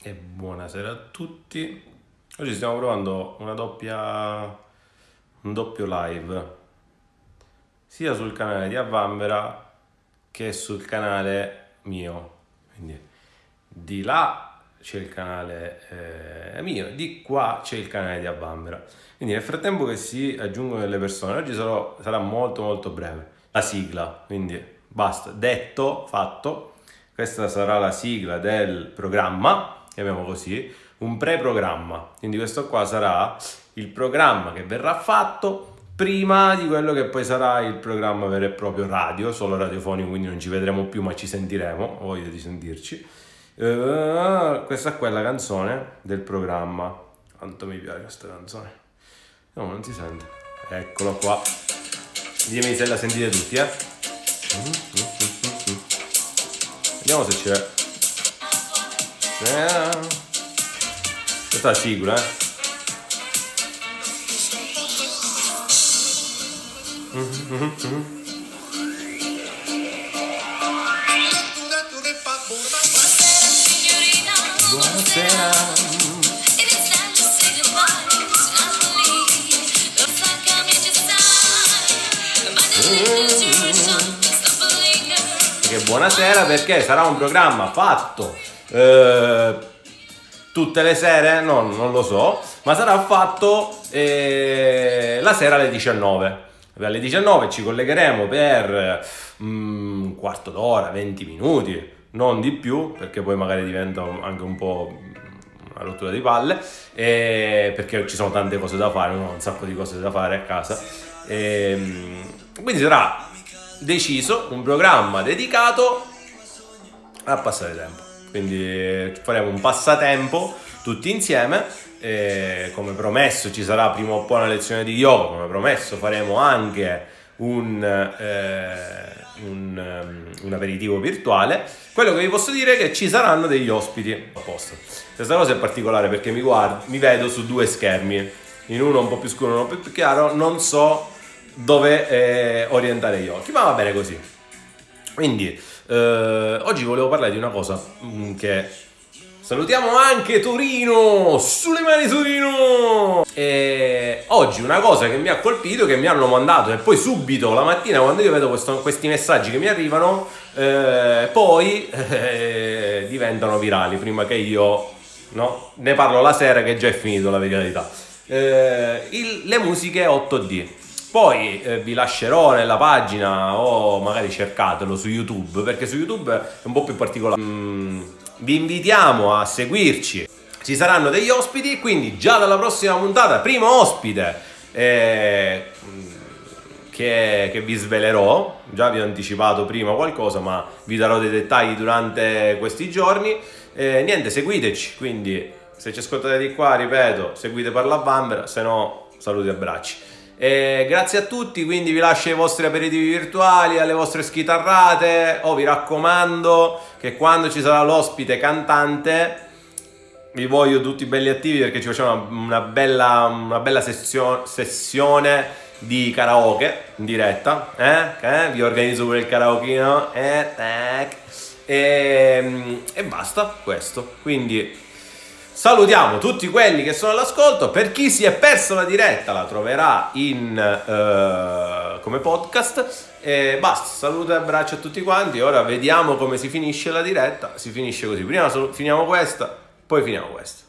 e buonasera a tutti. Oggi stiamo provando una doppia, un doppio live sia sul canale di Avvambera che sul canale mio. Quindi di là c'è il canale eh, mio, di qua c'è il canale di Avvambera. Quindi nel frattempo che si aggiungono delle persone, oggi sarò, sarà molto molto breve. La sigla, quindi basta, detto, fatto. Questa sarà la sigla del programma chiamiamo così, un pre-programma. Quindi questo qua sarà il programma che verrà fatto prima di quello che poi sarà il programma vero e proprio radio, solo radiofonico, quindi non ci vedremo più ma ci sentiremo, ho voglia di sentirci. Uh, questa qua è la canzone del programma. Quanto mi piace questa canzone. No, non si sente. Eccolo qua. Dimmi se la sentite tutti, eh. Mm-hmm. Vediamo se c'è. Questa è sicura, eh. Buonasera. Perché buonasera perché sarà un programma fatto eh, tutte le sere? No, non lo so, ma sarà fatto eh, la sera alle 19. Alle 19 ci collegheremo per mm, un quarto d'ora, 20 minuti, non di più, perché poi magari diventa anche un po' una rottura di palle, eh, perché ci sono tante cose da fare, un sacco di cose da fare a casa. E, ehm, quindi sarà deciso un programma dedicato a passare tempo. Quindi faremo un passatempo tutti insieme. E come promesso ci sarà prima o poi una lezione di yoga, come promesso faremo anche un, eh, un, um, un, aperitivo virtuale. Quello che vi posso dire è che ci saranno degli ospiti apposta. Questa cosa è particolare perché mi, guardo, mi vedo su due schermi, in uno un po' più scuro, uno un po' più chiaro, non so dove eh, orientare gli occhi, ma va bene così. Quindi eh, oggi volevo parlare di una cosa mm, che salutiamo anche Torino, sulle mani Torino. E oggi una cosa che mi ha colpito, che mi hanno mandato e poi subito la mattina quando io vedo questo, questi messaggi che mi arrivano, eh, poi eh, diventano virali prima che io no, ne parlo la sera che già è finito la verità. Eh, il, le musiche 8D. Poi eh, vi lascerò nella pagina o magari cercatelo su YouTube perché su YouTube è un po' più particolare. Mm, vi invitiamo a seguirci. Ci saranno degli ospiti, quindi già dalla prossima puntata, primo ospite eh, che, che vi svelerò. Già vi ho anticipato prima qualcosa, ma vi darò dei dettagli durante questi giorni. Eh, niente, seguiteci, quindi se ci ascoltate di qua, ripeto, seguite per la Bambera, se no saluti e abbracci. E grazie a tutti, quindi vi lascio i vostri aperitivi virtuali, alle vostre schitarrate. Oh, vi raccomando che quando ci sarà l'ospite cantante, vi voglio tutti belli attivi perché ci facciamo una, bella, una bella sessio- sessione di karaoke in diretta. Eh? Eh? Vi organizzo pure il karaoke, no? Eh? E, e basta, questo. Quindi Salutiamo tutti quelli che sono all'ascolto. Per chi si è perso la diretta, la troverà in, uh, come podcast. E basta, saluto e abbraccio a tutti quanti. Ora vediamo come si finisce la diretta. Si finisce così. Prima finiamo questa, poi finiamo questa.